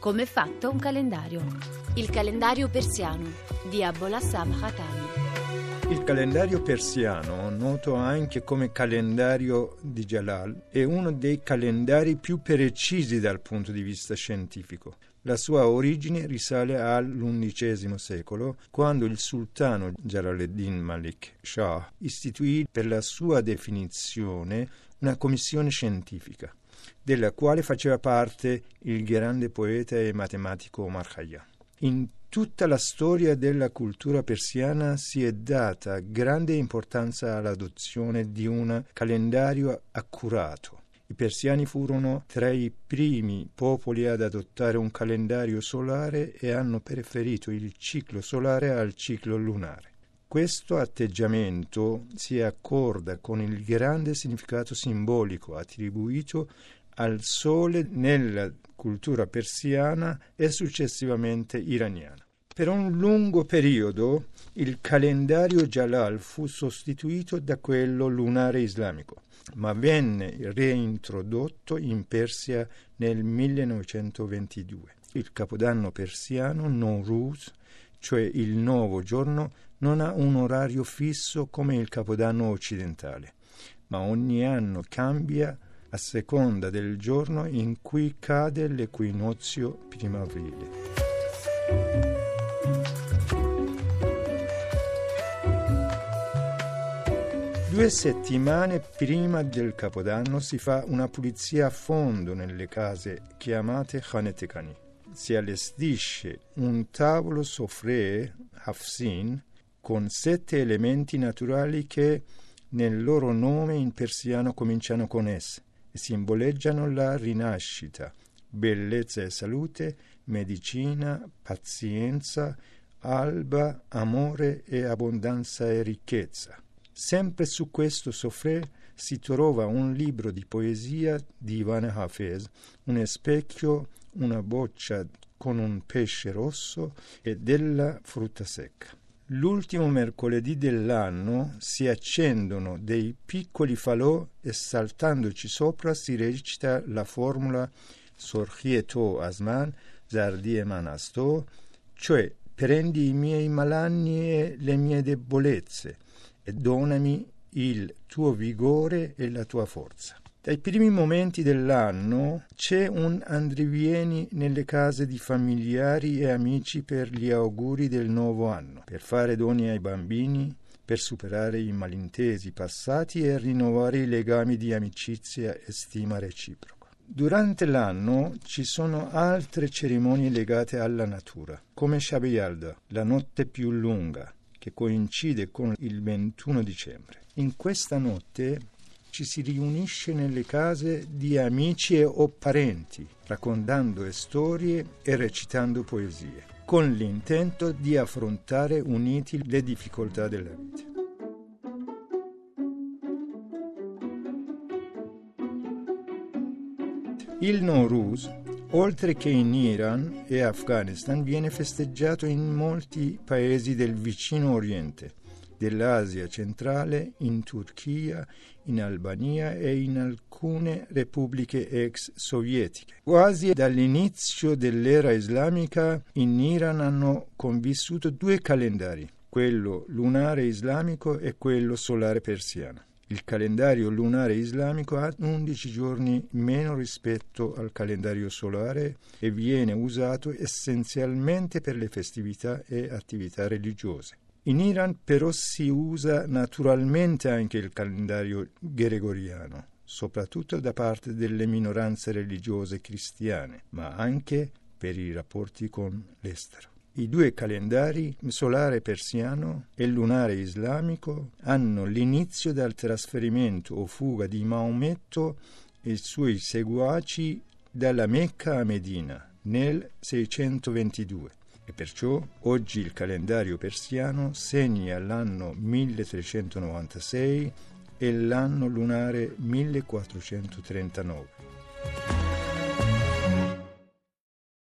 Come è fatto un calendario? Il calendario persiano di Abolassam Khatami. Il calendario persiano, noto anche come calendario di Jalal, è uno dei calendari più precisi dal punto di vista scientifico. La sua origine risale all'undicesimo secolo, quando il sultano Jalaluddin Malik Shah istituì per la sua definizione una commissione scientifica della quale faceva parte il grande poeta e matematico Omar Khayyam. In tutta la storia della cultura persiana si è data grande importanza all'adozione di un calendario accurato. I persiani furono tra i primi popoli ad adottare un calendario solare e hanno preferito il ciclo solare al ciclo lunare. Questo atteggiamento si accorda con il grande significato simbolico attribuito al sole nella cultura persiana e successivamente iraniana. Per un lungo periodo il calendario Jalal fu sostituito da quello lunare islamico, ma venne reintrodotto in Persia nel 1922. Il capodanno persiano Nowruz, cioè il nuovo giorno, non ha un orario fisso come il capodanno occidentale, ma ogni anno cambia a seconda del giorno in cui cade l'equinozio primaverile. Due settimane prima del Capodanno si fa una pulizia a fondo nelle case chiamate Khanetekani. Si allestisce un tavolo soffré, Hafsin, con sette elementi naturali che nel loro nome in persiano cominciano con S simboleggiano la rinascita, bellezza e salute, medicina, pazienza, alba, amore e abbondanza e ricchezza. Sempre su questo soffrè si trova un libro di poesia di Ivan Hafez, un specchio, una boccia con un pesce rosso e della frutta secca. L'ultimo mercoledì dell'anno si accendono dei piccoli falò e saltandoci sopra si recita la formula Sorchie to asman, zardie manasto, cioè prendi i miei malanni e le mie debolezze e donami il tuo vigore e la tua forza. Dai primi momenti dell'anno c'è un andrivieni nelle case di familiari e amici per gli auguri del nuovo anno, per fare doni ai bambini, per superare i malintesi passati e rinnovare i legami di amicizia e stima reciproca. Durante l'anno ci sono altre cerimonie legate alla natura, come Shabayalda, la notte più lunga, che coincide con il 21 dicembre. In questa notte ci si riunisce nelle case di amici o parenti, raccontando storie e recitando poesie, con l'intento di affrontare uniti le difficoltà della vita. Il Nowruz, oltre che in Iran e Afghanistan, viene festeggiato in molti paesi del vicino Oriente dell'Asia centrale, in Turchia, in Albania e in alcune repubbliche ex sovietiche. Quasi dall'inizio dell'era islamica in Iran hanno convissuto due calendari, quello lunare islamico e quello solare persiano. Il calendario lunare islamico ha 11 giorni meno rispetto al calendario solare e viene usato essenzialmente per le festività e attività religiose. In Iran però si usa naturalmente anche il calendario gregoriano, soprattutto da parte delle minoranze religiose cristiane, ma anche per i rapporti con l'estero. I due calendari, solare persiano e lunare islamico, hanno l'inizio dal trasferimento o fuga di Maometto e i suoi seguaci dalla Mecca a Medina nel 622 e perciò oggi il calendario persiano segna l'anno 1396 e l'anno lunare 1439.